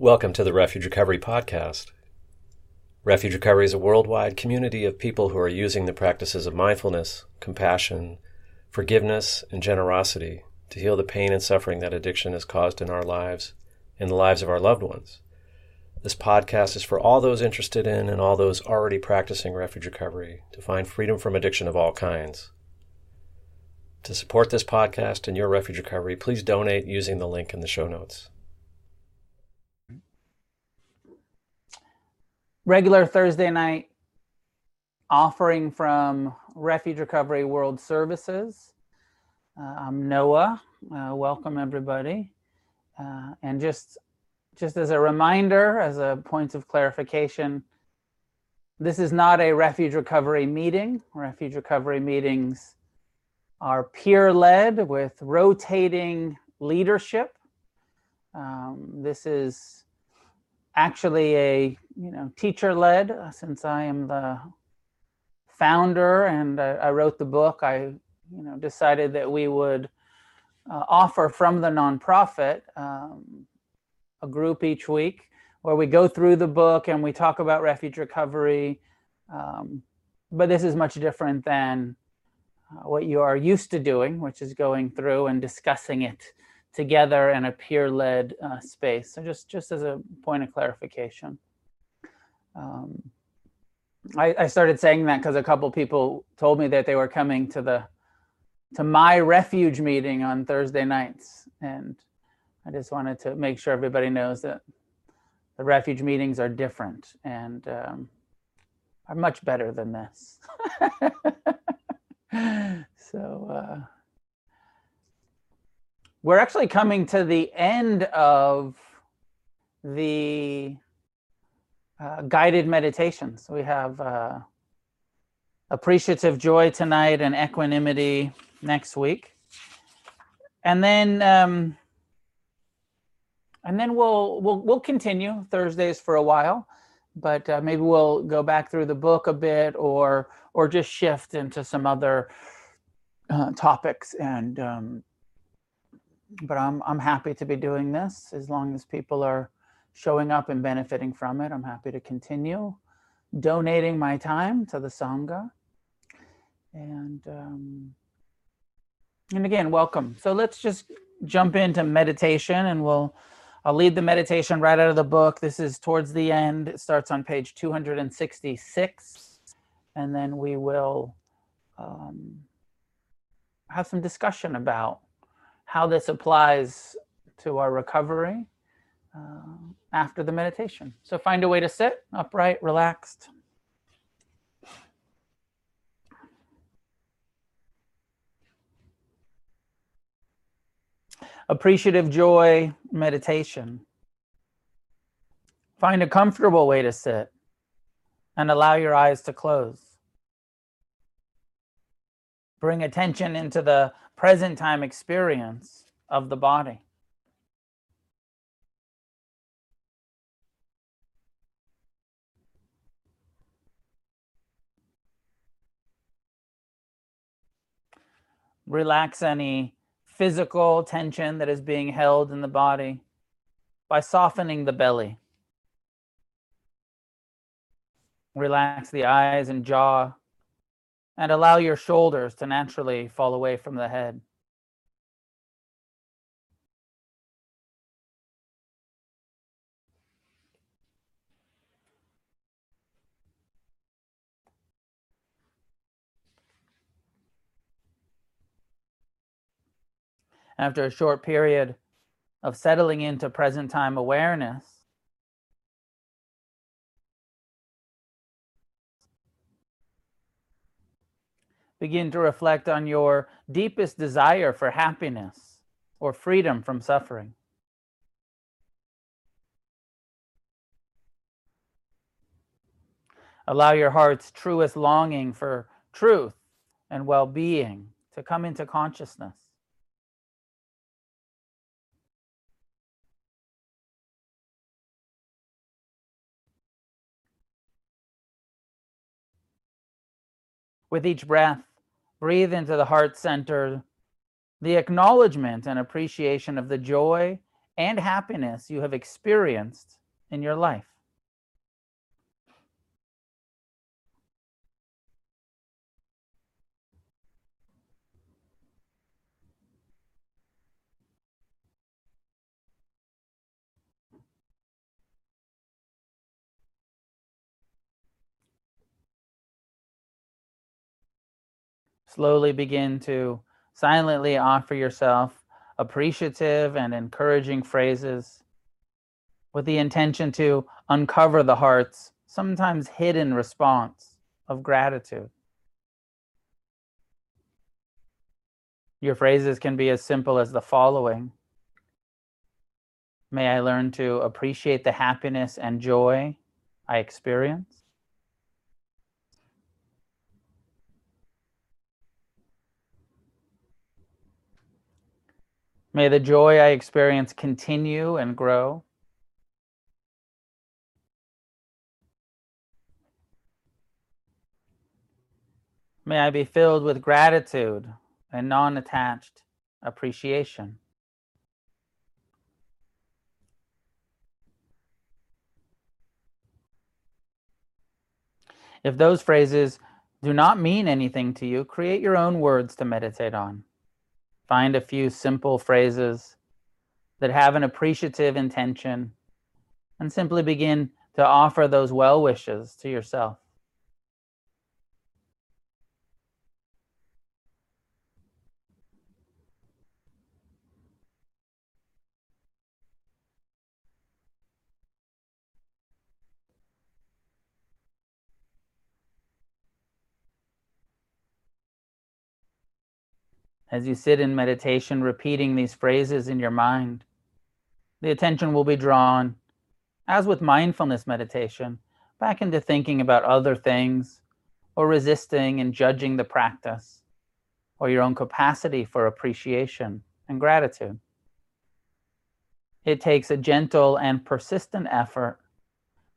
Welcome to the Refuge Recovery Podcast. Refuge Recovery is a worldwide community of people who are using the practices of mindfulness, compassion, forgiveness, and generosity to heal the pain and suffering that addiction has caused in our lives and the lives of our loved ones. This podcast is for all those interested in and all those already practicing refuge recovery to find freedom from addiction of all kinds. To support this podcast and your refuge recovery, please donate using the link in the show notes. Regular Thursday night offering from Refuge Recovery World Services. Uh, I'm Noah. Uh, welcome everybody. Uh, and just just as a reminder, as a point of clarification, this is not a refuge recovery meeting. Refuge recovery meetings are peer led with rotating leadership. Um, this is actually a you know teacher led uh, since I am the founder and I, I, wrote the book. I you know decided that we would uh, offer from the nonprofit um, a group each week where we go through the book and we talk about refuge recovery. Um, but this is much different than uh, what you are used to doing, which is going through and discussing it together in a peer-led uh, space. So just just as a point of clarification. Um, I, I, started saying that because a couple people told me that they were coming to the to my refuge meeting on Thursday nights, and I just wanted to make sure everybody knows that the refuge meetings are different and um, are much better than this. so. Uh, we're actually coming to the end of the uh, guided meditations. We have uh, appreciative joy tonight and equanimity next week, and then um, and then we'll we'll we'll continue Thursdays for a while, but uh, maybe we'll go back through the book a bit, or or just shift into some other uh, topics and. Um, but I'm I'm happy to be doing this as long as people are showing up and benefiting from it. I'm happy to continue donating my time to the sangha, and um, and again, welcome. So let's just jump into meditation, and we'll I'll lead the meditation right out of the book. This is towards the end. It starts on page 266, and then we will um, have some discussion about how this applies to our recovery uh, after the meditation. So find a way to sit upright, relaxed. Appreciative joy meditation. Find a comfortable way to sit and allow your eyes to close. Bring attention into the present time experience of the body. Relax any physical tension that is being held in the body by softening the belly. Relax the eyes and jaw and allow your shoulders to naturally fall away from the head. After a short period of settling into present time awareness, Begin to reflect on your deepest desire for happiness or freedom from suffering. Allow your heart's truest longing for truth and well being to come into consciousness. With each breath, Breathe into the heart center the acknowledgement and appreciation of the joy and happiness you have experienced in your life. Slowly begin to silently offer yourself appreciative and encouraging phrases with the intention to uncover the heart's sometimes hidden response of gratitude. Your phrases can be as simple as the following May I learn to appreciate the happiness and joy I experience. May the joy I experience continue and grow. May I be filled with gratitude and non attached appreciation. If those phrases do not mean anything to you, create your own words to meditate on. Find a few simple phrases that have an appreciative intention and simply begin to offer those well wishes to yourself. As you sit in meditation, repeating these phrases in your mind, the attention will be drawn, as with mindfulness meditation, back into thinking about other things or resisting and judging the practice or your own capacity for appreciation and gratitude. It takes a gentle and persistent effort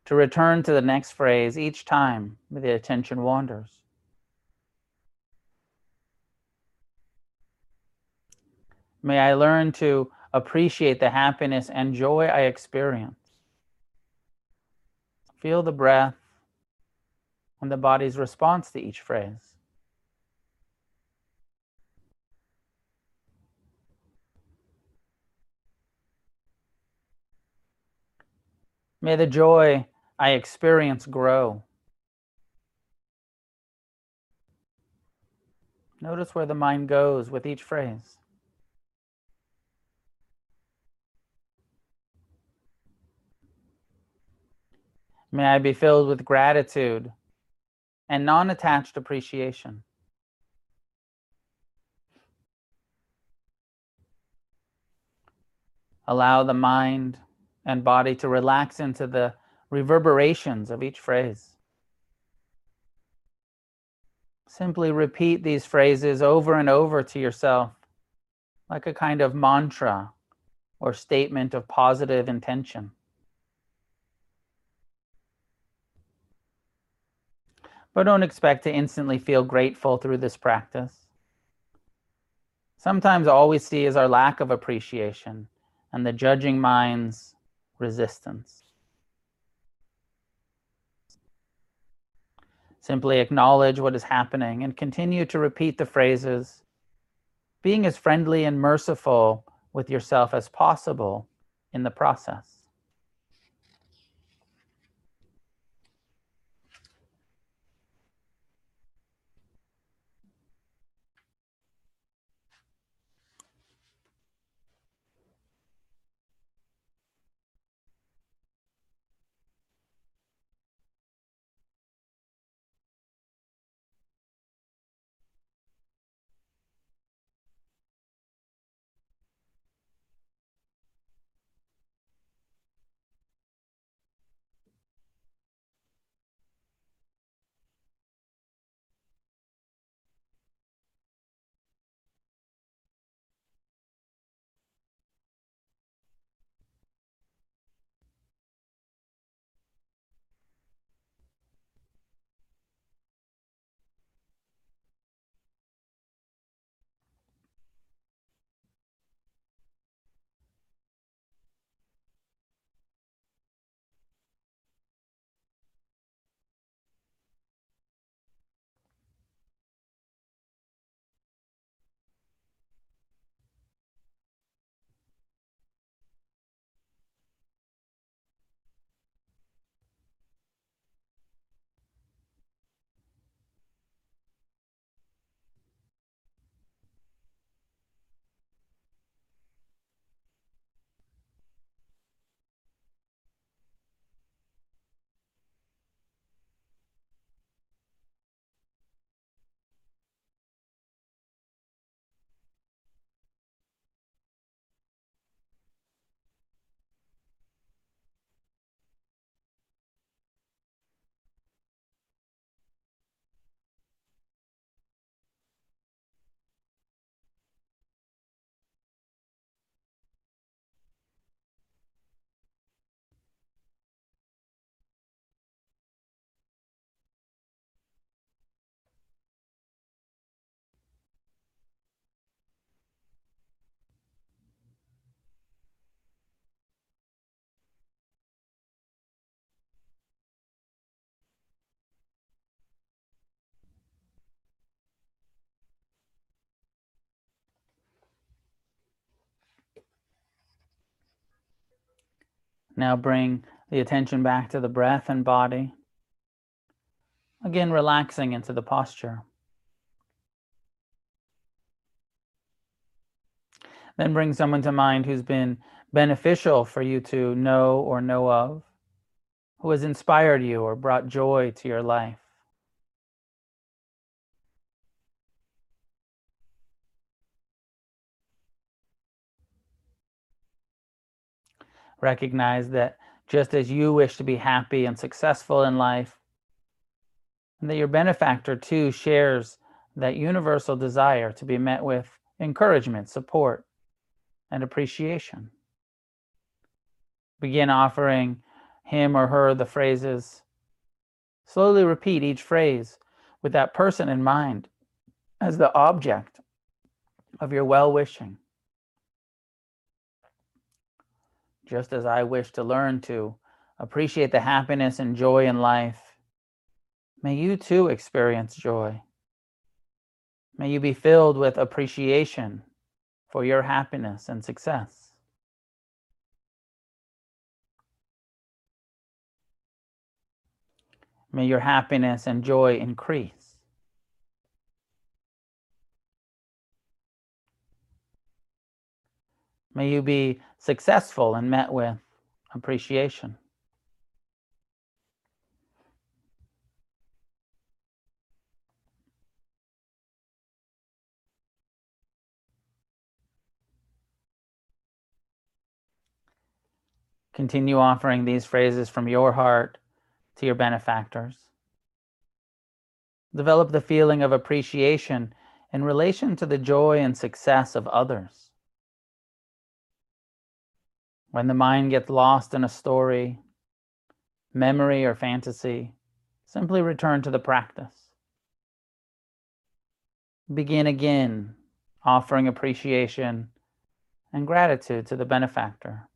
to return to the next phrase each time the attention wanders. May I learn to appreciate the happiness and joy I experience. Feel the breath and the body's response to each phrase. May the joy I experience grow. Notice where the mind goes with each phrase. May I be filled with gratitude and non attached appreciation. Allow the mind and body to relax into the reverberations of each phrase. Simply repeat these phrases over and over to yourself like a kind of mantra or statement of positive intention. But don't expect to instantly feel grateful through this practice. Sometimes all we see is our lack of appreciation and the judging mind's resistance. Simply acknowledge what is happening and continue to repeat the phrases, being as friendly and merciful with yourself as possible in the process. Now bring the attention back to the breath and body. Again, relaxing into the posture. Then bring someone to mind who's been beneficial for you to know or know of, who has inspired you or brought joy to your life. Recognize that just as you wish to be happy and successful in life, and that your benefactor too shares that universal desire to be met with encouragement, support, and appreciation. Begin offering him or her the phrases. Slowly repeat each phrase with that person in mind as the object of your well wishing. Just as I wish to learn to appreciate the happiness and joy in life, may you too experience joy. May you be filled with appreciation for your happiness and success. May your happiness and joy increase. May you be successful and met with appreciation. Continue offering these phrases from your heart to your benefactors. Develop the feeling of appreciation in relation to the joy and success of others. When the mind gets lost in a story, memory, or fantasy, simply return to the practice. Begin again, offering appreciation and gratitude to the benefactor.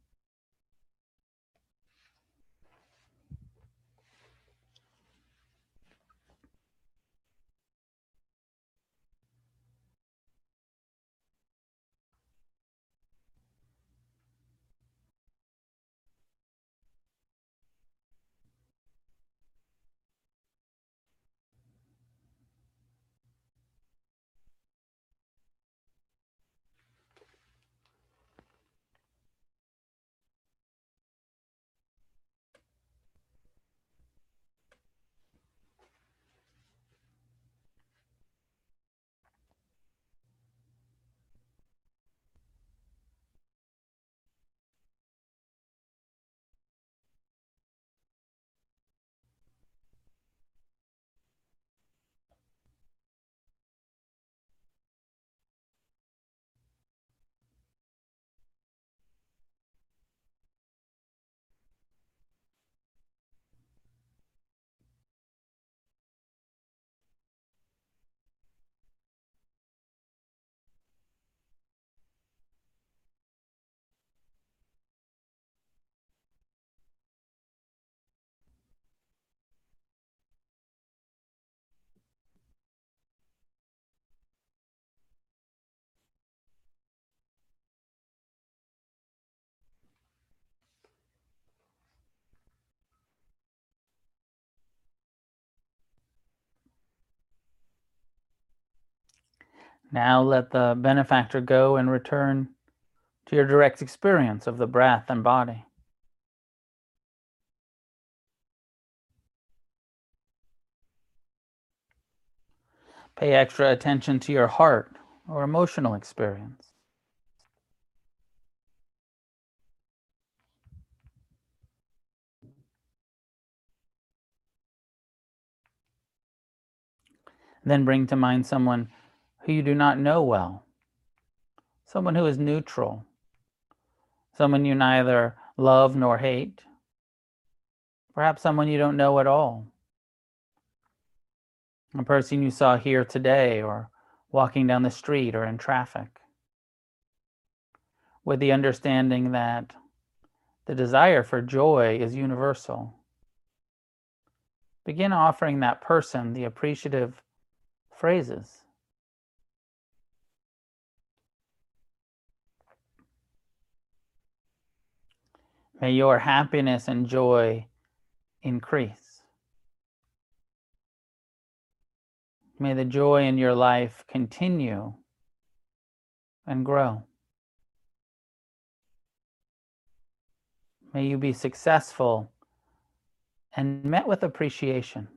Now let the benefactor go and return to your direct experience of the breath and body. Pay extra attention to your heart or emotional experience. Then bring to mind someone who you do not know well, someone who is neutral, someone you neither love nor hate, perhaps someone you don't know at all, a person you saw here today or walking down the street or in traffic, with the understanding that the desire for joy is universal. Begin offering that person the appreciative phrases. May your happiness and joy increase. May the joy in your life continue and grow. May you be successful and met with appreciation.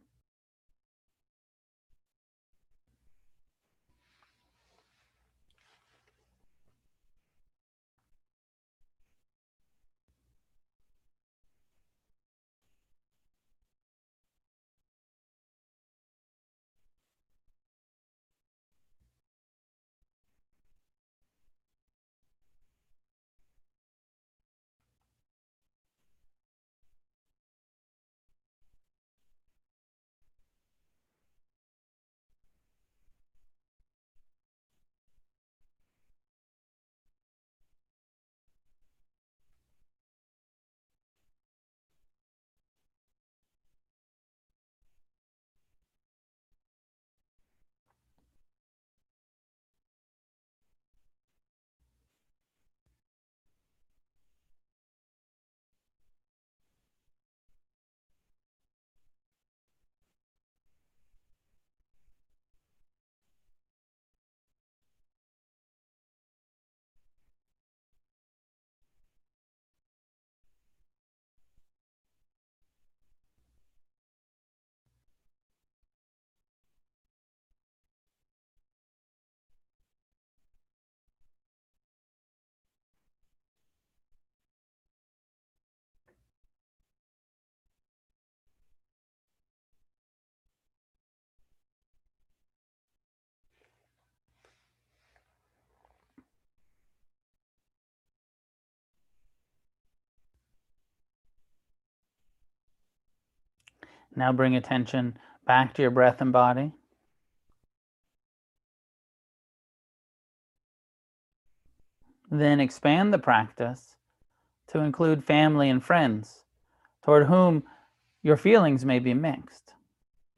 Now bring attention back to your breath and body. Then expand the practice to include family and friends toward whom your feelings may be mixed,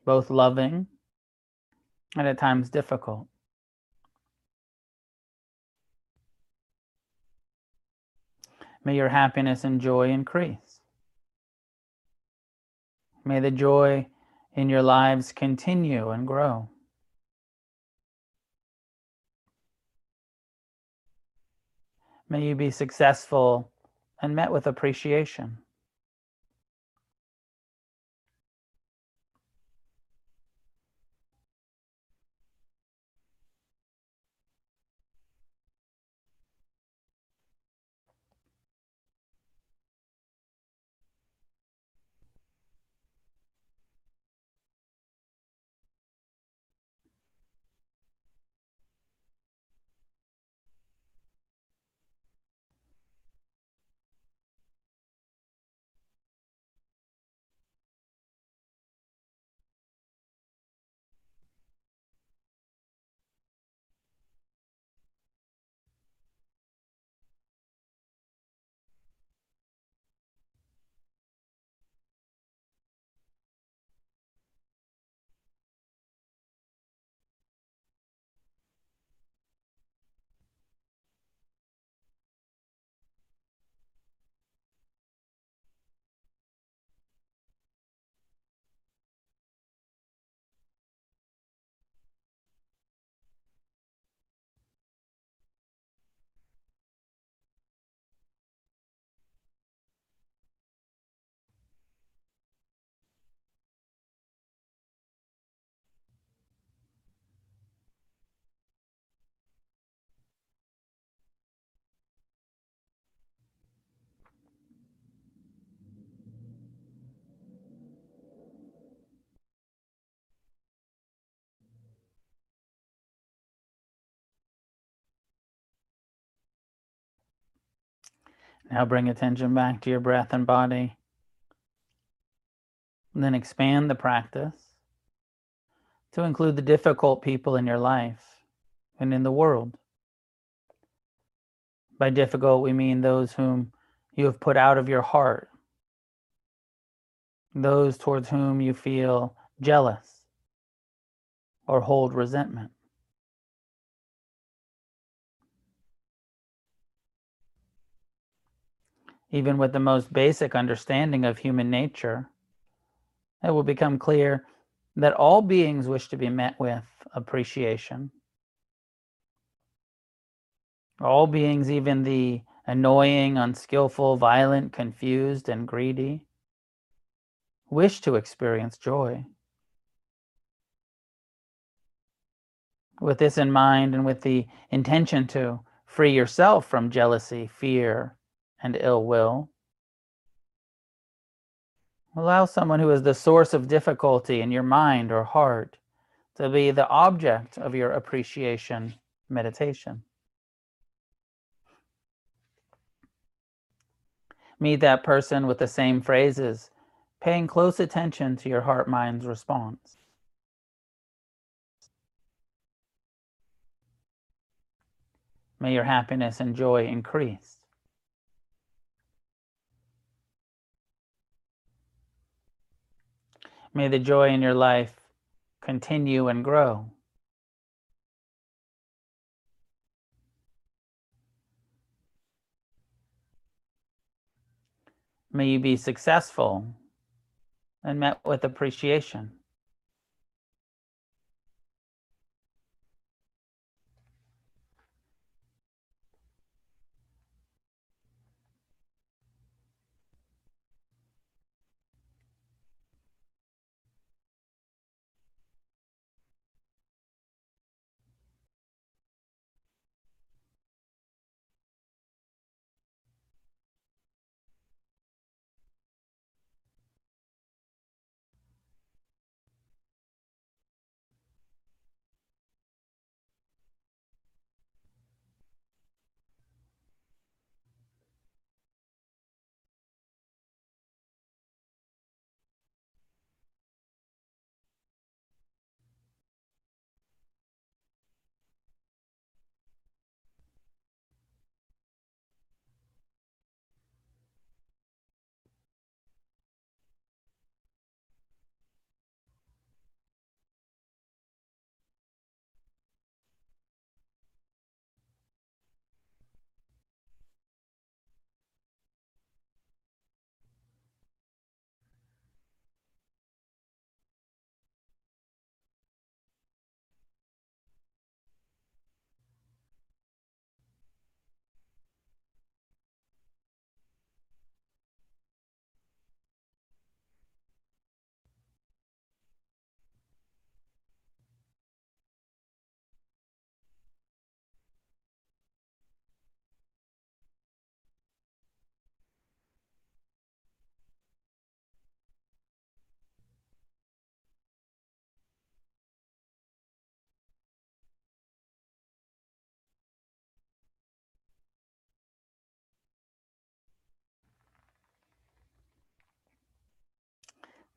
both loving and at times difficult. May your happiness and joy increase. May the joy in your lives continue and grow. May you be successful and met with appreciation. Now bring attention back to your breath and body. And then expand the practice to include the difficult people in your life and in the world. By difficult, we mean those whom you have put out of your heart, those towards whom you feel jealous or hold resentment. Even with the most basic understanding of human nature, it will become clear that all beings wish to be met with appreciation. All beings, even the annoying, unskillful, violent, confused, and greedy, wish to experience joy. With this in mind and with the intention to free yourself from jealousy, fear, and ill will, allow someone who is the source of difficulty in your mind or heart to be the object of your appreciation meditation. Meet that person with the same phrases, paying close attention to your heart mind's response. May your happiness and joy increase. May the joy in your life continue and grow. May you be successful and met with appreciation.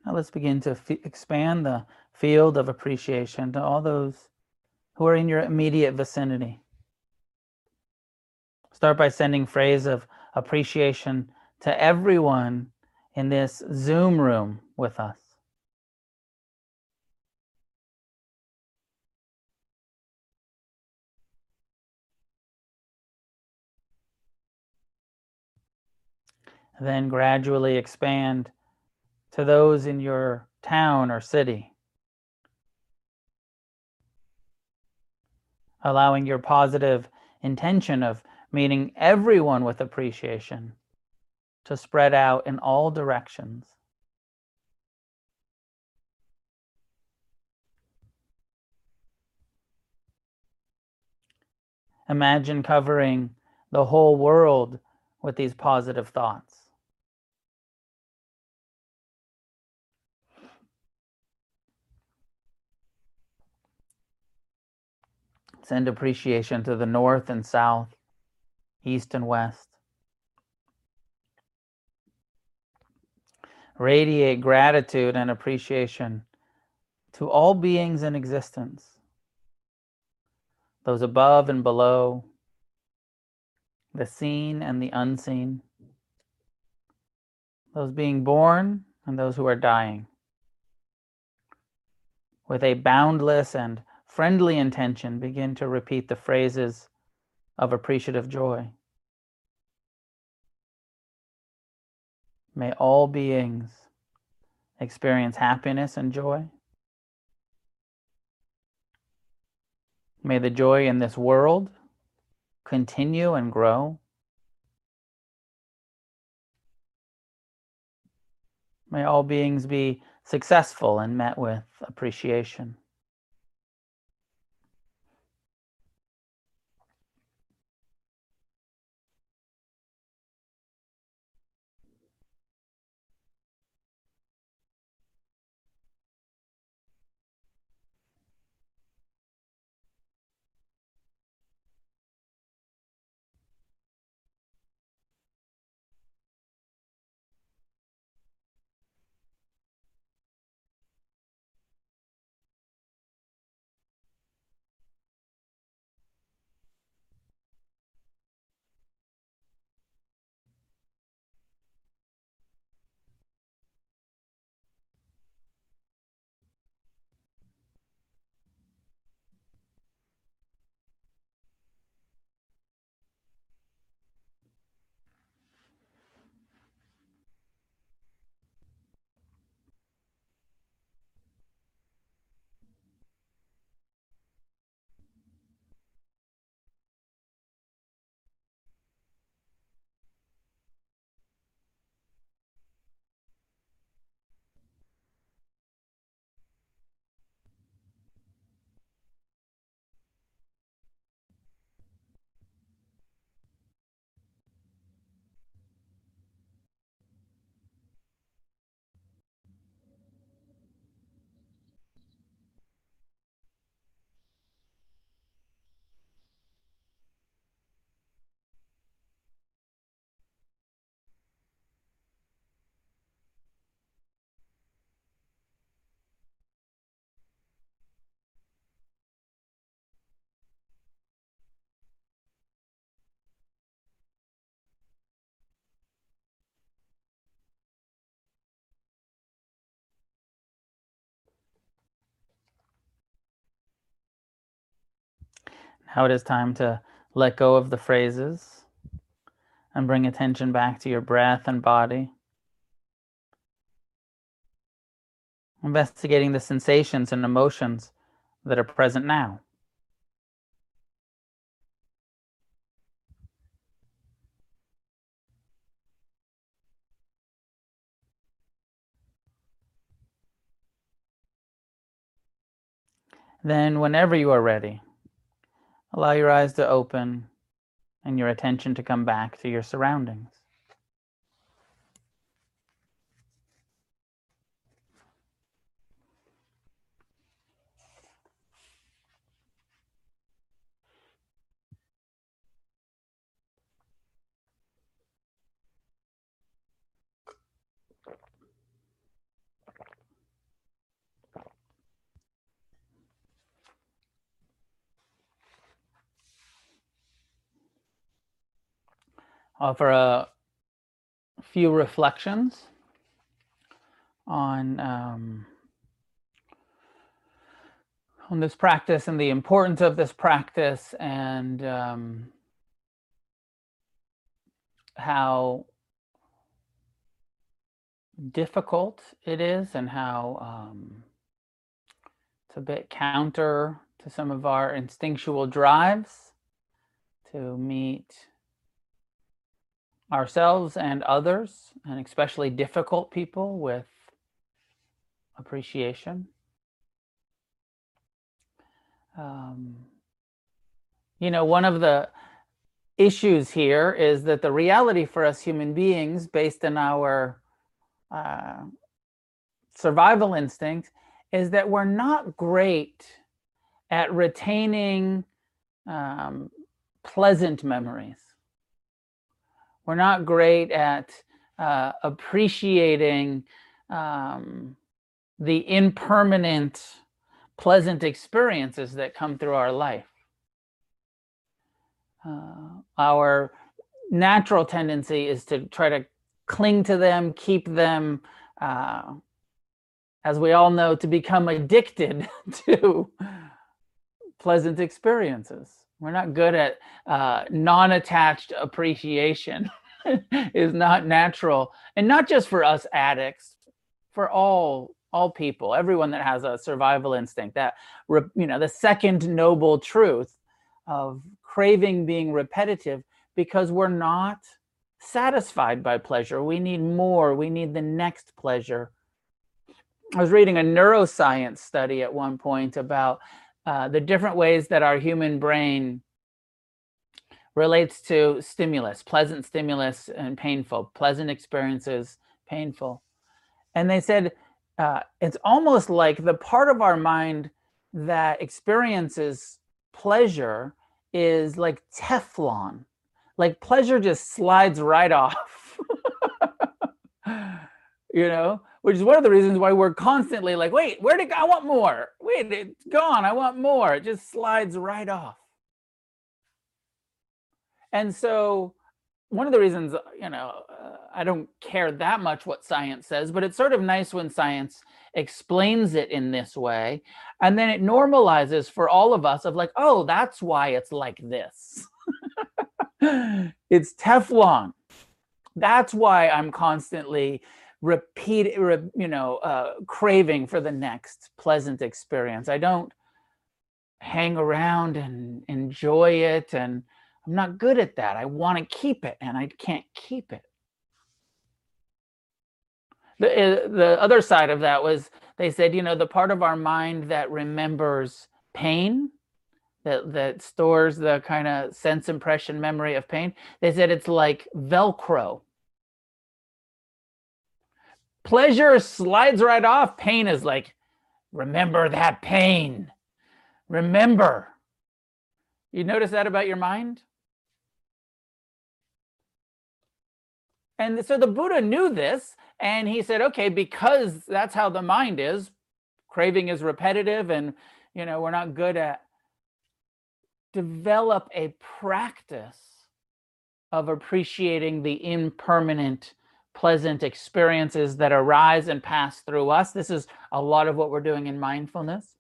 Now let's begin to f- expand the field of appreciation to all those who are in your immediate vicinity. Start by sending phrase of appreciation to everyone in this Zoom room with us. Then gradually expand to those in your town or city. Allowing your positive intention of meeting everyone with appreciation to spread out in all directions. Imagine covering the whole world with these positive thoughts. Send appreciation to the north and south, east and west. Radiate gratitude and appreciation to all beings in existence, those above and below, the seen and the unseen, those being born and those who are dying. With a boundless and friendly intention, begin to repeat the phrases of appreciative joy. May all beings experience happiness and joy. May the joy in this world continue and grow. May all beings be successful and met with appreciation. Now it is time to let go of the phrases and bring attention back to your breath and body. Investigating the sensations and emotions that are present now. Then, whenever you are ready, Allow your eyes to open and your attention to come back to your surroundings. Offer a few reflections on um, on this practice and the importance of this practice and um, how difficult it is and how um, it's a bit counter to some of our instinctual drives to meet ourselves and others, and especially difficult people with appreciation. Um, you know, one of the issues here is that the reality for us human beings, based on our uh, survival instinct, is that we're not great at retaining um, pleasant memories we're not great at uh, appreciating um, the impermanent, pleasant experiences that come through our life. Uh, our natural tendency is to try to cling to them, keep them, uh, as we all know, to become addicted to pleasant experiences. We're not good at uh, non attached appreciation is not natural. And not just for us addicts for all all people everyone that has a survival instinct that you know the second noble truth of craving being repetitive because we're not satisfied by pleasure. We need more. We need the next pleasure. I was reading a neuroscience study at one point about uh, the different ways that our human brain relates to stimulus, pleasant stimulus and painful, pleasant experiences, painful. And they said uh, it's almost like the part of our mind that experiences pleasure is like Teflon. Like pleasure just slides right off. you know, which is one of the reasons why we're constantly like, wait, where did I want more? Wait, it's gone. I want more. It just slides right off. And so, one of the reasons, uh, you know, uh, I don't care that much what science says, but it's sort of nice when science explains it in this way. And then it normalizes for all of us of like, oh, that's why it's like this. it's Teflon. That's why I'm constantly repeat, you know, uh, craving for the next pleasant experience. I don't hang around and enjoy it and I'm not good at that. I want to keep it and I can't keep it. The, uh, the other side of that was they said, you know, the part of our mind that remembers pain, that, that stores the kind of sense impression memory of pain, they said it's like Velcro. Pleasure slides right off. Pain is like, remember that pain. Remember. You notice that about your mind? And so the Buddha knew this and he said, okay, because that's how the mind is, craving is repetitive and, you know, we're not good at develop a practice of appreciating the impermanent pleasant experiences that arise and pass through us. This is a lot of what we're doing in mindfulness.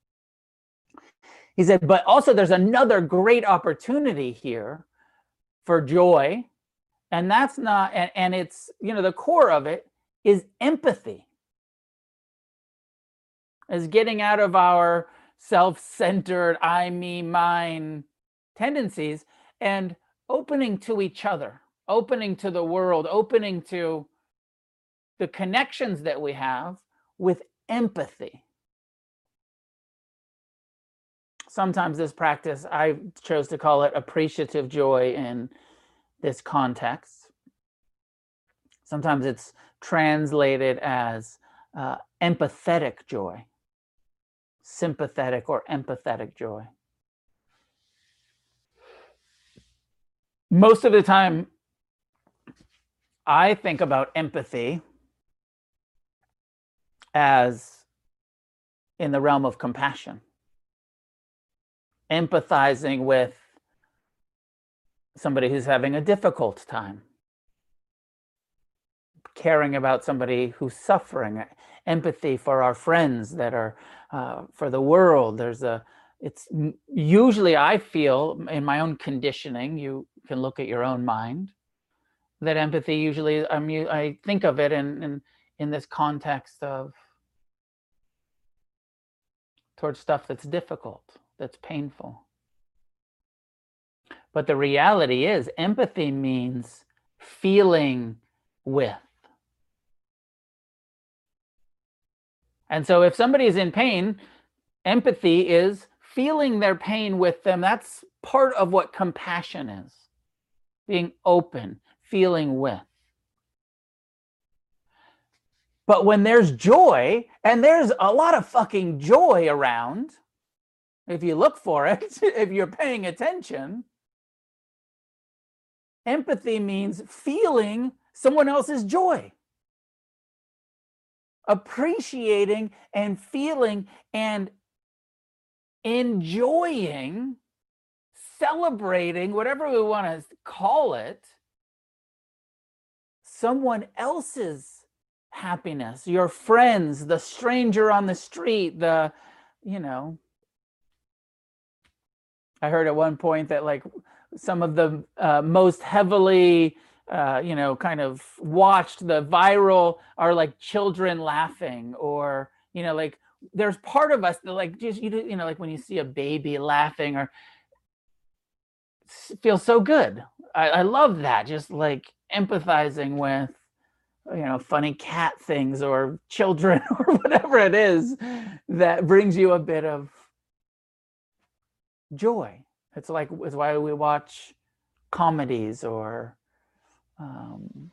He said, but also there's another great opportunity here for joy and that's not and, and it's you know the core of it is empathy is getting out of our self-centered i me mine tendencies and opening to each other opening to the world opening to the connections that we have with empathy sometimes this practice i chose to call it appreciative joy in this context. Sometimes it's translated as uh, empathetic joy, sympathetic or empathetic joy. Most of the time, I think about empathy as in the realm of compassion, empathizing with somebody who's having a difficult time, caring about somebody who's suffering, empathy for our friends that are uh, for the world. There's a it's usually I feel in my own conditioning. You can look at your own mind that empathy usually I'm I think of it in in, in this context of towards stuff that's difficult, that's painful. But the reality is, empathy means feeling with. And so if somebody is in pain, empathy is feeling their pain with them. That's part of what compassion is being open, feeling with. But when there's joy, and there's a lot of fucking joy around, if you look for it, if you're paying attention, Empathy means feeling someone else's joy, appreciating and feeling and enjoying, celebrating, whatever we want to call it, someone else's happiness, your friends, the stranger on the street, the, you know. I heard at one point that like some of the uh, most heavily uh, you know, kind of watched the viral are like children laughing or, you know, like there's part of us that like just, you, you know, like when you see a baby laughing or feels so good. I, I love that. Just like empathizing with, you know, funny cat things or children or whatever it is that brings you a bit of joy. It's like, it's why we watch comedies or um,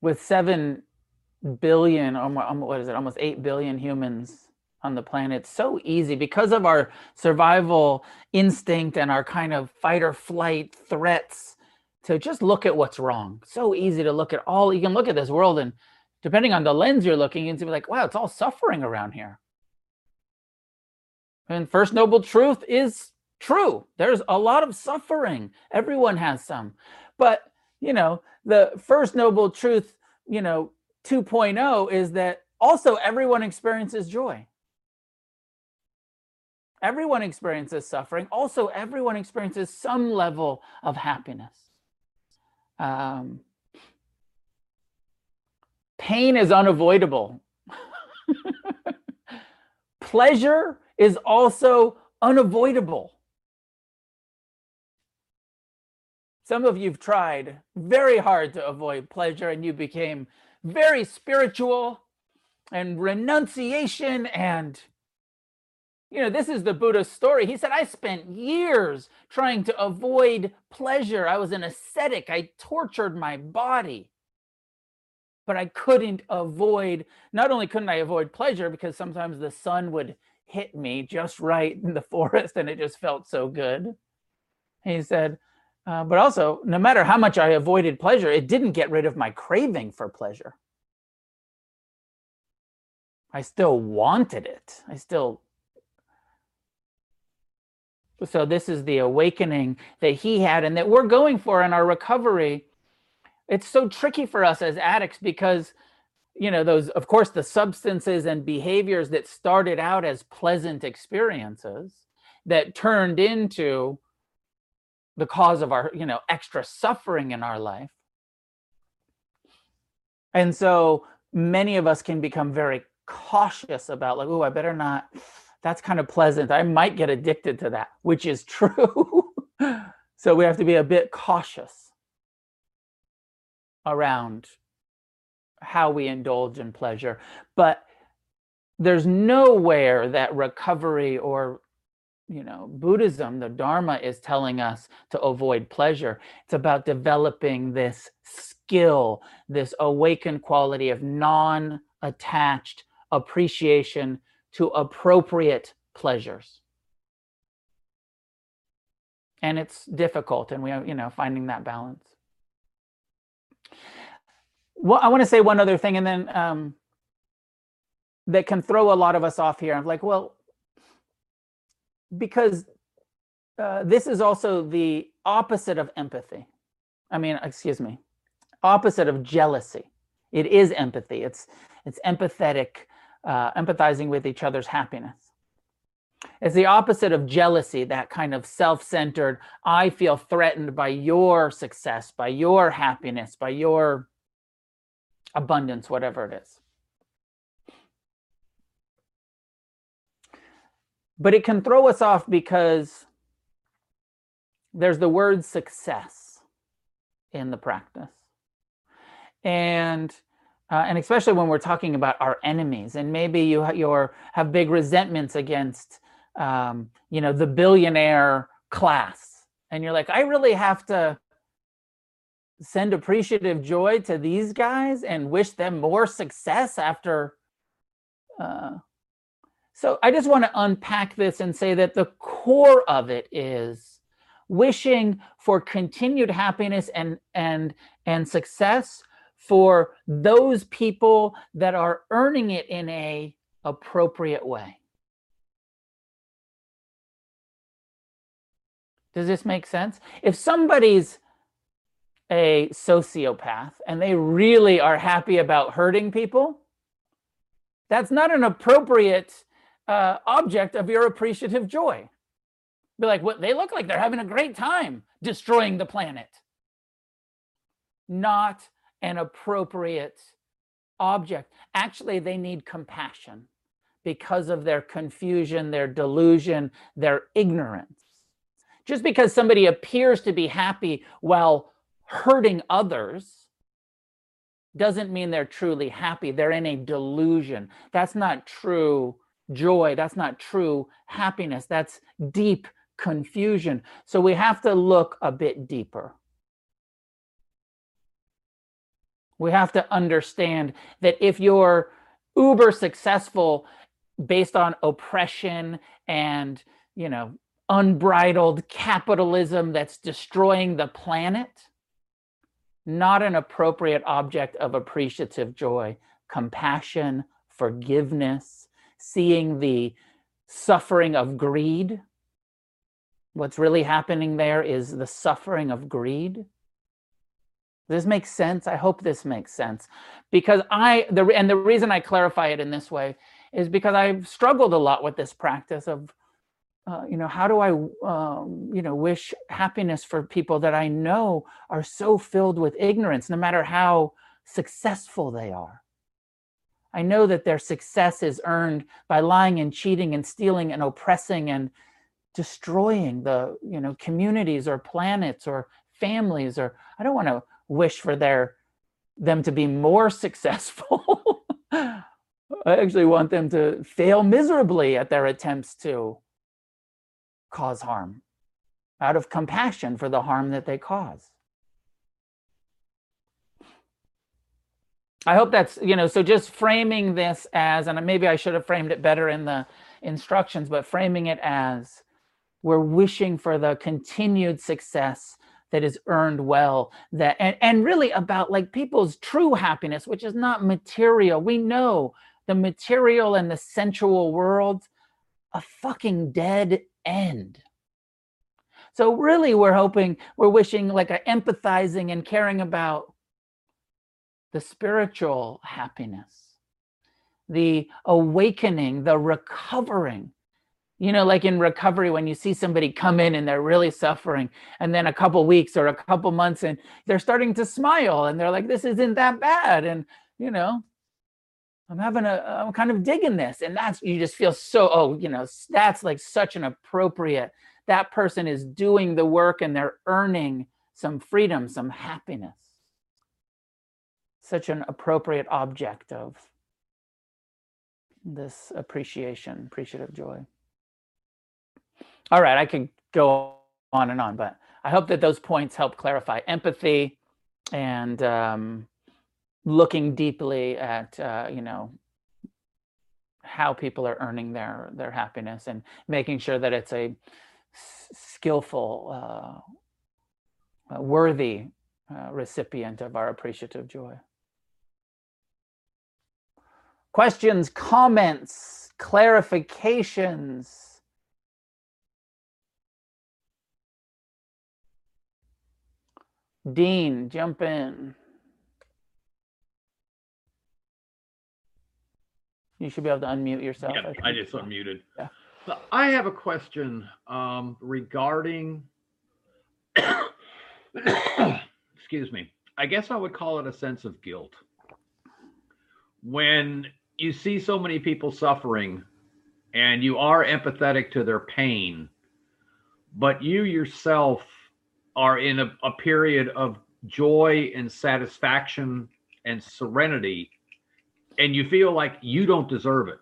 with 7 billion or what is it almost 8 billion humans on the planet so easy because of our survival instinct and our kind of fight or flight threats to just look at what's wrong so easy to look at all you can look at this world and depending on the lens you're looking into be like wow it's all suffering around here and First Noble Truth is true. There's a lot of suffering. Everyone has some. But, you know, the First Noble Truth, you know, 2.0 is that also everyone experiences joy. Everyone experiences suffering. Also, everyone experiences some level of happiness. Um, pain is unavoidable. Pleasure is also unavoidable. Some of you've tried very hard to avoid pleasure and you became very spiritual and renunciation and you know this is the buddha's story he said i spent years trying to avoid pleasure i was an ascetic i tortured my body but i couldn't avoid not only couldn't i avoid pleasure because sometimes the sun would hit me just right in the forest and it just felt so good. He said, uh, but also, no matter how much I avoided pleasure, it didn't get rid of my craving for pleasure. I still wanted it. I still. So, this is the awakening that he had and that we're going for in our recovery. It's so tricky for us as addicts because you know those of course the substances and behaviors that started out as pleasant experiences that turned into the cause of our you know extra suffering in our life and so many of us can become very cautious about like oh i better not that's kind of pleasant. I might get addicted to that which is true. So we have to be a bit cautious around how we indulge in pleasure. But there's nowhere that recovery or you know buddhism the dharma is telling us to avoid pleasure. It's about developing this skill this awakened quality of non-attached appreciation to appropriate pleasures and it's difficult and we are you know finding that balance well, I want to say one other thing, and then um, that can throw a lot of us off here. I'm like, well, because uh, this is also the opposite of empathy. I mean, excuse me, opposite of jealousy. It is empathy. It's it's empathetic, uh, empathizing with each other's happiness. It's the opposite of jealousy, that kind of self-centered. I feel threatened by your success, by your happiness, by your abundance, whatever it is. But it can throw us off because there's the word success in the practice. And uh, and especially when we're talking about our enemies, and maybe you you're, have big resentments against, um, you know, the billionaire class, and you're like, I really have to send appreciative joy to these guys and wish them more success after uh, so i just want to unpack this and say that the core of it is wishing for continued happiness and and and success for those people that are earning it in a appropriate way does this make sense if somebody's a sociopath and they really are happy about hurting people, that's not an appropriate uh, object of your appreciative joy. Be like, what they look like they're having a great time destroying the planet. Not an appropriate object. Actually, they need compassion because of their confusion, their delusion, their ignorance. Just because somebody appears to be happy while hurting others doesn't mean they're truly happy. They're in a delusion. That's not true joy. That's not true happiness. That's deep confusion. So we have to look a bit deeper. We have to understand that if you're uber successful based on oppression and, you know, unbridled capitalism that's destroying the planet, not an appropriate object of appreciative joy, compassion, forgiveness, seeing the suffering of greed. What's really happening there is the suffering of greed. This makes sense. I hope this makes sense because I the and the reason I clarify it in this way is because I've struggled a lot with this practice of uh, you know how do I um, you know wish happiness for people that I know are so filled with ignorance no matter how successful they are. I know that their success is earned by lying and cheating and stealing and oppressing and destroying the you know communities or planets or families or I don't want to wish for their them to be more successful. I actually want them to fail miserably at their attempts to cause harm out of compassion for the harm that they cause. I hope that's, you know, so just framing this as, and maybe I should have framed it better in the instructions, but framing it as we're wishing for the continued success that is earned well that and, and really about like people's true happiness which is not material. We know the material and the sensual world a fucking dead end. So really we're hoping we're wishing like a empathizing and caring about the spiritual happiness the awakening the recovering you know like in recovery when you see somebody come in and they're really suffering and then a couple weeks or a couple months and they're starting to smile and they're like this isn't that bad and you know i'm having a i'm kind of digging this and that's you just feel so oh you know that's like such an appropriate that person is doing the work and they're earning some freedom some happiness. Such an appropriate object of this appreciation appreciative joy all right, I could go on and on, but I hope that those points help clarify empathy and um, looking deeply at uh, you know how people are earning their their happiness and making sure that it's a skillful, uh, worthy uh, recipient of our appreciative joy. Questions, comments, clarifications. Dean, jump in. You should be able to unmute yourself. Yeah, I, I just unmuted. Yeah. So I have a question um, regarding, excuse me, I guess I would call it a sense of guilt. When you see so many people suffering and you are empathetic to their pain, but you yourself are in a, a period of joy and satisfaction and serenity, and you feel like you don't deserve it,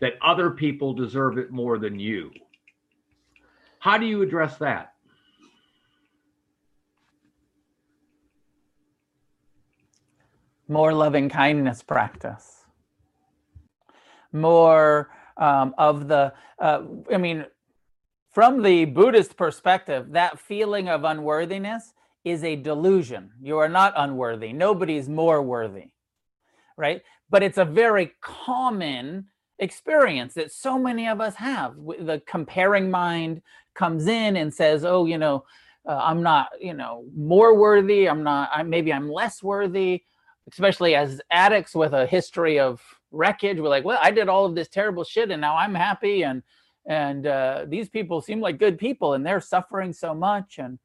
that other people deserve it more than you. How do you address that? More loving kindness practice. More um, of the, uh, I mean, from the Buddhist perspective, that feeling of unworthiness is a delusion. You are not unworthy. Nobody's more worthy, right? But it's a very common experience that so many of us have. The comparing mind comes in and says, "Oh, you know, uh, I'm not, you know, more worthy. I'm not. I, maybe I'm less worthy." Especially as addicts with a history of wreckage. We're like, well, I did all of this terrible shit and now I'm happy and and uh, these people seem like good people and they're suffering so much and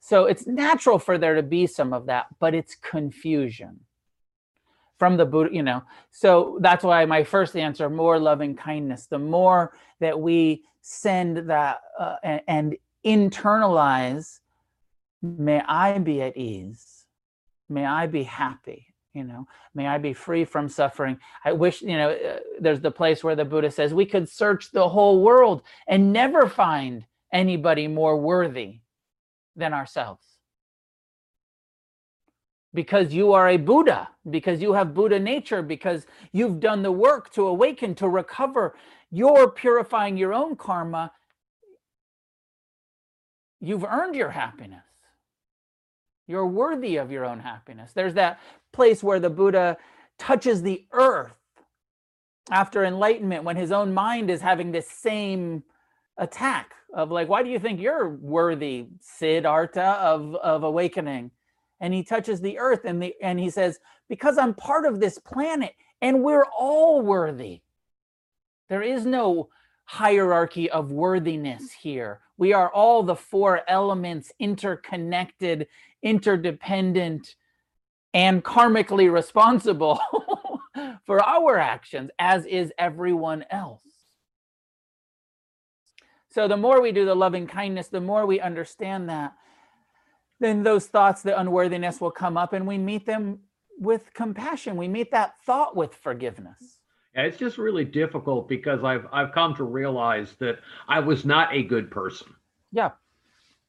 so it's natural for there to be some of that, but it's confusion from the Buddha, you know. So that's why my first answer more loving kindness. The more that we send that uh, and, and internalize, may I be at ease, may I be happy, you know, may I be free from suffering. I wish, you know, uh, there's the place where the Buddha says we could search the whole world and never find anybody more worthy than ourselves because you are a Buddha, because you have Buddha nature, because you've done the work to awaken, to recover. You're purifying your own karma. You've earned your happiness. You're worthy of your own happiness. There's that place where the Buddha touches the earth after enlightenment when his own mind is having this same attack of like, why do you think you're worthy, Siddhartha, of, of awakening? and he touches the earth and the and he says because i'm part of this planet and we're all worthy there is no hierarchy of worthiness here we are all the four elements interconnected interdependent and karmically responsible for our actions as is everyone else so the more we do the loving kindness the more we understand that then those thoughts, the unworthiness will come up and we meet them with compassion. We meet that thought with forgiveness. Yeah, it's just really difficult because I've I've come to realize that I was not a good person. Yeah.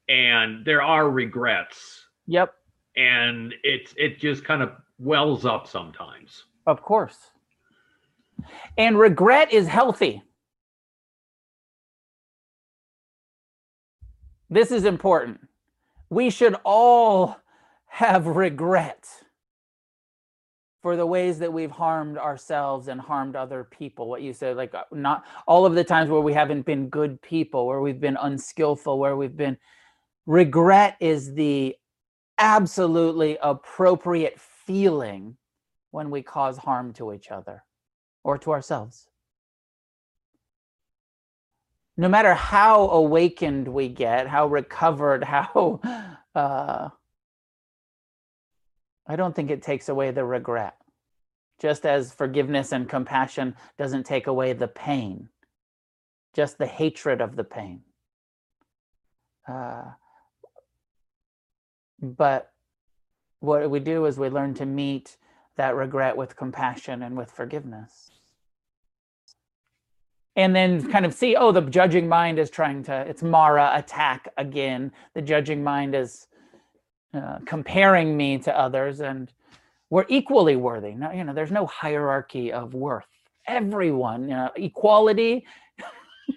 And there are regrets. Yep. And it's it just kind of wells up sometimes. Of course. And regret is healthy. This is important we should all have regret for the ways that we've harmed ourselves and harmed other people what you said like uh, not all of the times where we haven't been good people where we've been unskillful where we've been regret is the absolutely appropriate feeling when we cause harm to each other or to ourselves no matter how awakened we get, how recovered, how uh, I don't think it takes away the regret. Just as forgiveness and compassion doesn't take away the pain, just the hatred of the pain. Uh, but what we do is we learn to meet that regret with compassion and with forgiveness. And then kind of see oh the judging mind is trying to it's mara attack again. The judging mind is uh, comparing me to others and we're equally worthy. You know there's no hierarchy of worth. Everyone you know equality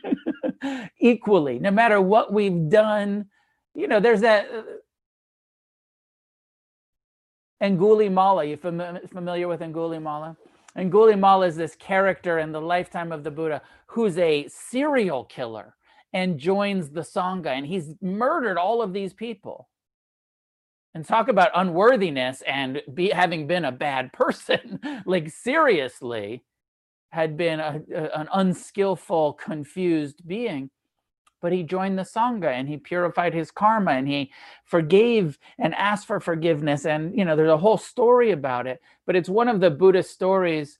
equally. No matter what we've done you know there's that uh, Angulimala, you fam- familiar with Angulimala? Angulimala is this character in the lifetime of the Buddha who's a serial killer and joins the Sangha, and he's murdered all of these people. And talk about unworthiness and be, having been a bad person, like seriously, had been a, a, an unskillful, confused being but he joined the sangha and he purified his karma and he forgave and asked for forgiveness. And you know there's a whole story about it but it's one of the buddhist stories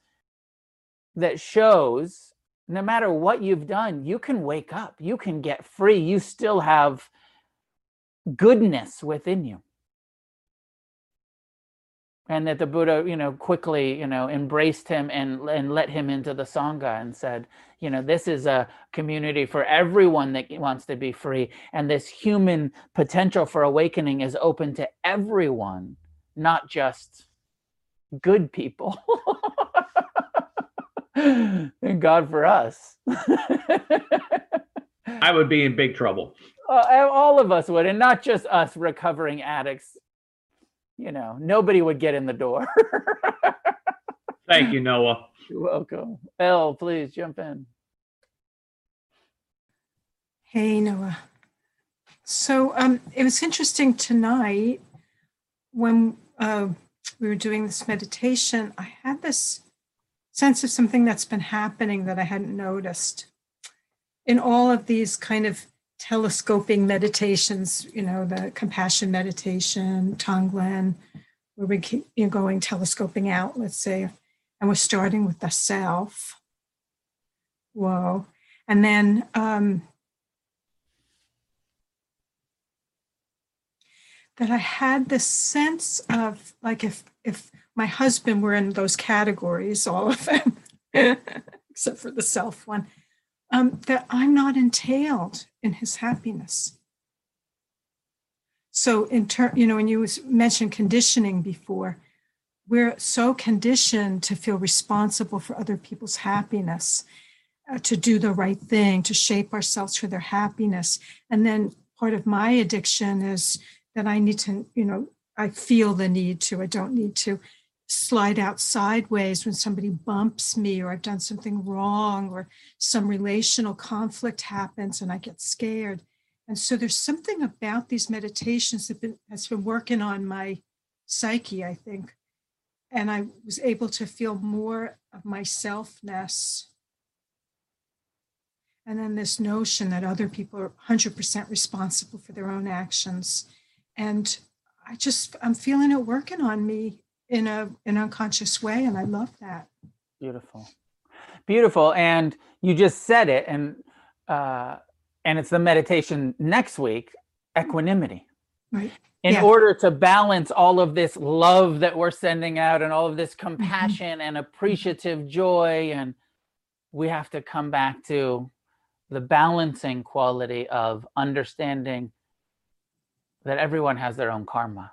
that shows no matter what you've done you can wake up you can get free you still have goodness within you and that the buddha you know quickly you know embraced him and and let him into the sangha and said you know this is a community for everyone that wants to be free. And this human potential for awakening is open to everyone not just good people. Thank god for us. I would be in big trouble. Uh, all of us would and not just us recovering addicts you know, nobody would get in the door. Thank you, Noah. You're welcome. Elle, please jump in. Hey, Noah. So um, it was interesting tonight when uh, we were doing this meditation. I had this sense of something that's been happening that I hadn't noticed. In all of these kind of telescoping meditations, you know, the compassion meditation, Tonglen, where we keep you know, going telescoping out, let's say, and we're starting with the self. Whoa. And then um, that I had this sense of like if if my husband were in those categories, all of them, except for the self one, um, that I'm not entailed in his happiness. So in turn, you know, when you mentioned conditioning before, we're so conditioned to feel responsible for other people's happiness, uh, to do the right thing, to shape ourselves for their happiness. And then part of my addiction is that I need to, you know, I feel the need to, I don't need to slide out sideways when somebody bumps me or I've done something wrong or some relational conflict happens and I get scared. And so there's something about these meditations that been, has been working on my psyche, I think. And I was able to feel more of my selfness. And then this notion that other people are 100% responsible for their own actions. And I just, I'm feeling it working on me in a an unconscious way and i love that. Beautiful. Beautiful and you just said it and uh and it's the meditation next week equanimity. Right. In Yeah. order to balance all of this love that we're sending out and all of this Mm-hmm. compassion and appreciative joy and we have to come back to the balancing quality of understanding that everyone has their own karma.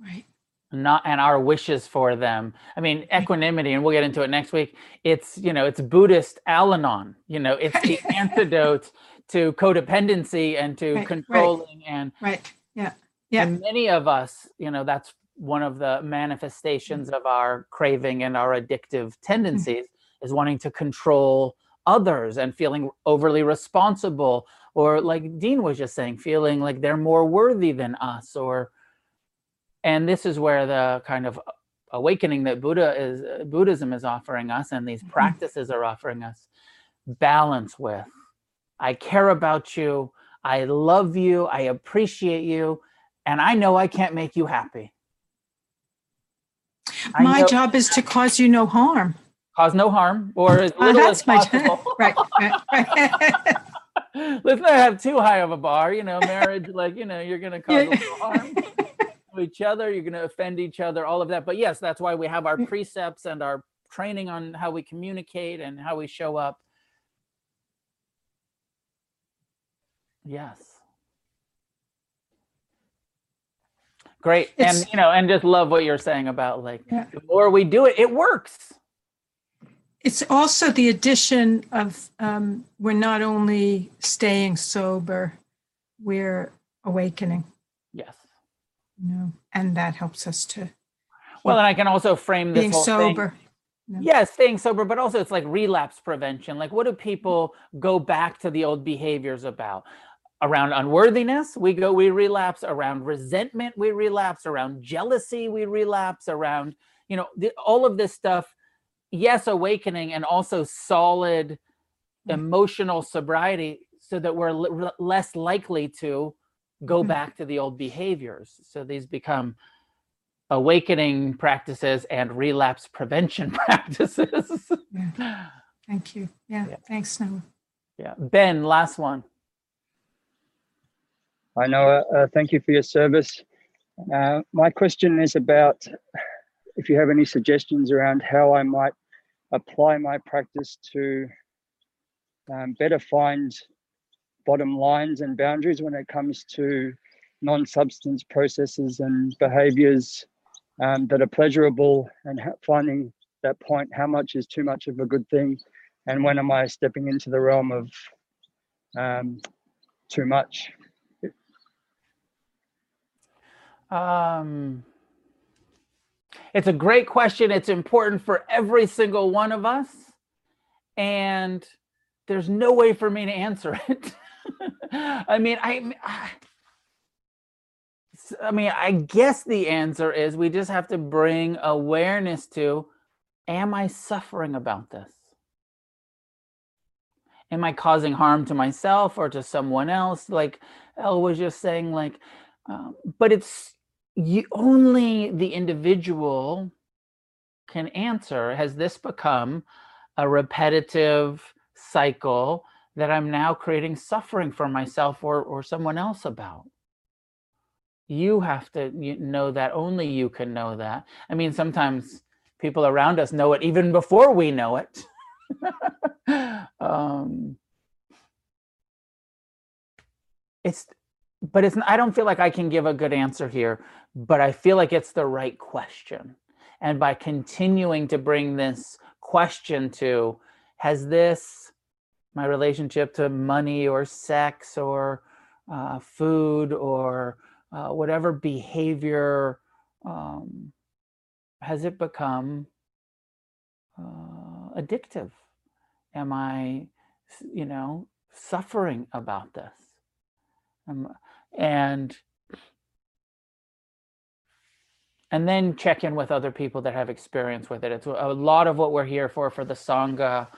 Right not and our wishes for them. I mean equanimity and we'll get into it next week. It's you know it's buddhist al-anon. You know it's the antidote to codependency and to Right, right. controlling and right yeah yeah. and many of us you know that's one of the manifestations mm-hmm. of our craving and our addictive mm-hmm. tendencies is wanting to control others and feeling overly responsible or like dean was just saying feeling like they're more worthy than us or and this is where the kind of awakening that buddha is uh, buddhism is offering us and these Mhm. practices are offering us balance with. I care about you. I love you. I appreciate you. And i know i can't make you happy. I my know- job is to cause you no harm. Cause no harm or as Uh, little as my possible. Right right, right. let's not have too high of a bar you know marriage like you know you're gonna cause a Yeah. little harm to each other you're gonna offend each other all of that. But yes that's why we have our precepts and our training on how we communicate and how we show up. Yes. Great. And you know and just love what you're saying about like Yeah. the more we do it it works. It's also the addition of um, we're not only staying sober we're awakening. Yes you know and that helps us to well and i can also frame this being whole thing sober. Yeah staying sober but also it's like relapse prevention. Like what do people go back to the old behaviors about? Around unworthiness we go we relapse. Around resentment we relapse. Around jealousy we relapse. Around you know the, all of this stuff. Yes awakening and also solid Mm. emotional sobriety so that we're l- less likely to go Mhm. back to the old behaviors so these become awakening practices and relapse prevention practices. thank you yeah, Yeah. thanks noah yeah. Ben, last one. I know. Uh, thank you for your service. Uh, my question is about if you have any suggestions around how I might apply my practice to um, better find bottom lines and boundaries when it comes to non substance processes and behaviors um, that are pleasurable and ha- finding that point how much is too much of a good thing and when am I stepping into the realm of um, too much. Um, it's a great question. It's important for every single one of us. And there's no way for me to answer it. I mean, I, I mean, I guess the answer is we just have to bring awareness to am I suffering about this? Am I causing harm to myself or to someone else? Like Elle was just saying, like, um, but it's you, only the individual can answer. Has this become a repetitive cycle that I'm now creating suffering for myself or, or someone else about? You have to know that. Only you can know that. I mean, sometimes people around us know it even before we know it. um, it's, but it's. I don't feel like I can give a good answer here, but I feel like it's the right question. And by continuing to bring this question to, has this my relationship to money or sex or uh, food or uh, whatever behavior um, has it become uh, addictive? Am i you know suffering about this? Um, and and then check in with other people that have experience with it. It's a lot of what we're here for for the sangha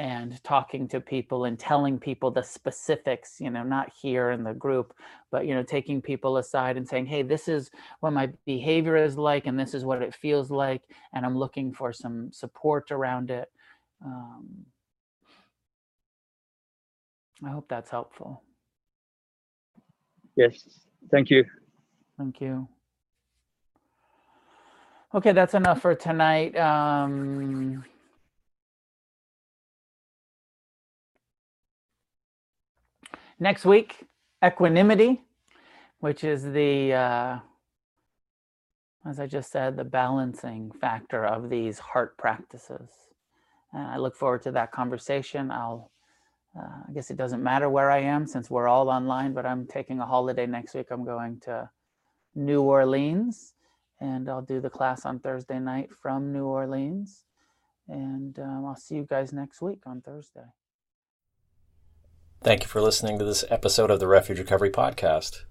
and talking to people and telling people the specifics you know not here in the group but you know taking people aside and saying hey this is what my behavior is like and this is what it feels like and i'm looking for some support around it. Um, i hope that's helpful. Yes. Thank you. Thank you. Okay that's enough for tonight. Um, Next week, equanimity, which is the, uh, as I just said, the balancing factor of these heart practices. And I look forward to that conversation. I'll, uh, I guess it doesn't matter where I am since we're all online, but I'm taking a holiday next week. I'm going to New Orleans and I'll do the class on Thursday night from New Orleans. And um, I'll see you guys next week on Thursday. Thank you for listening to this episode of the Refuge Recovery Podcast.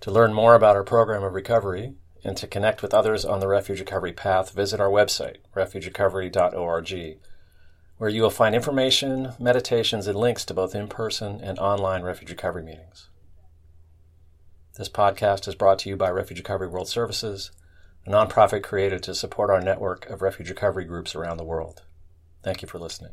To learn more about our program of recovery and to connect with others on the Refuge Recovery path, visit our website, refugerecovery.org, where you will find information, meditations, and links to both in person and online Refuge Recovery meetings. This podcast is brought to you by Refuge Recovery World Services, a nonprofit created to support our network of refuge recovery groups around the world. Thank you for listening.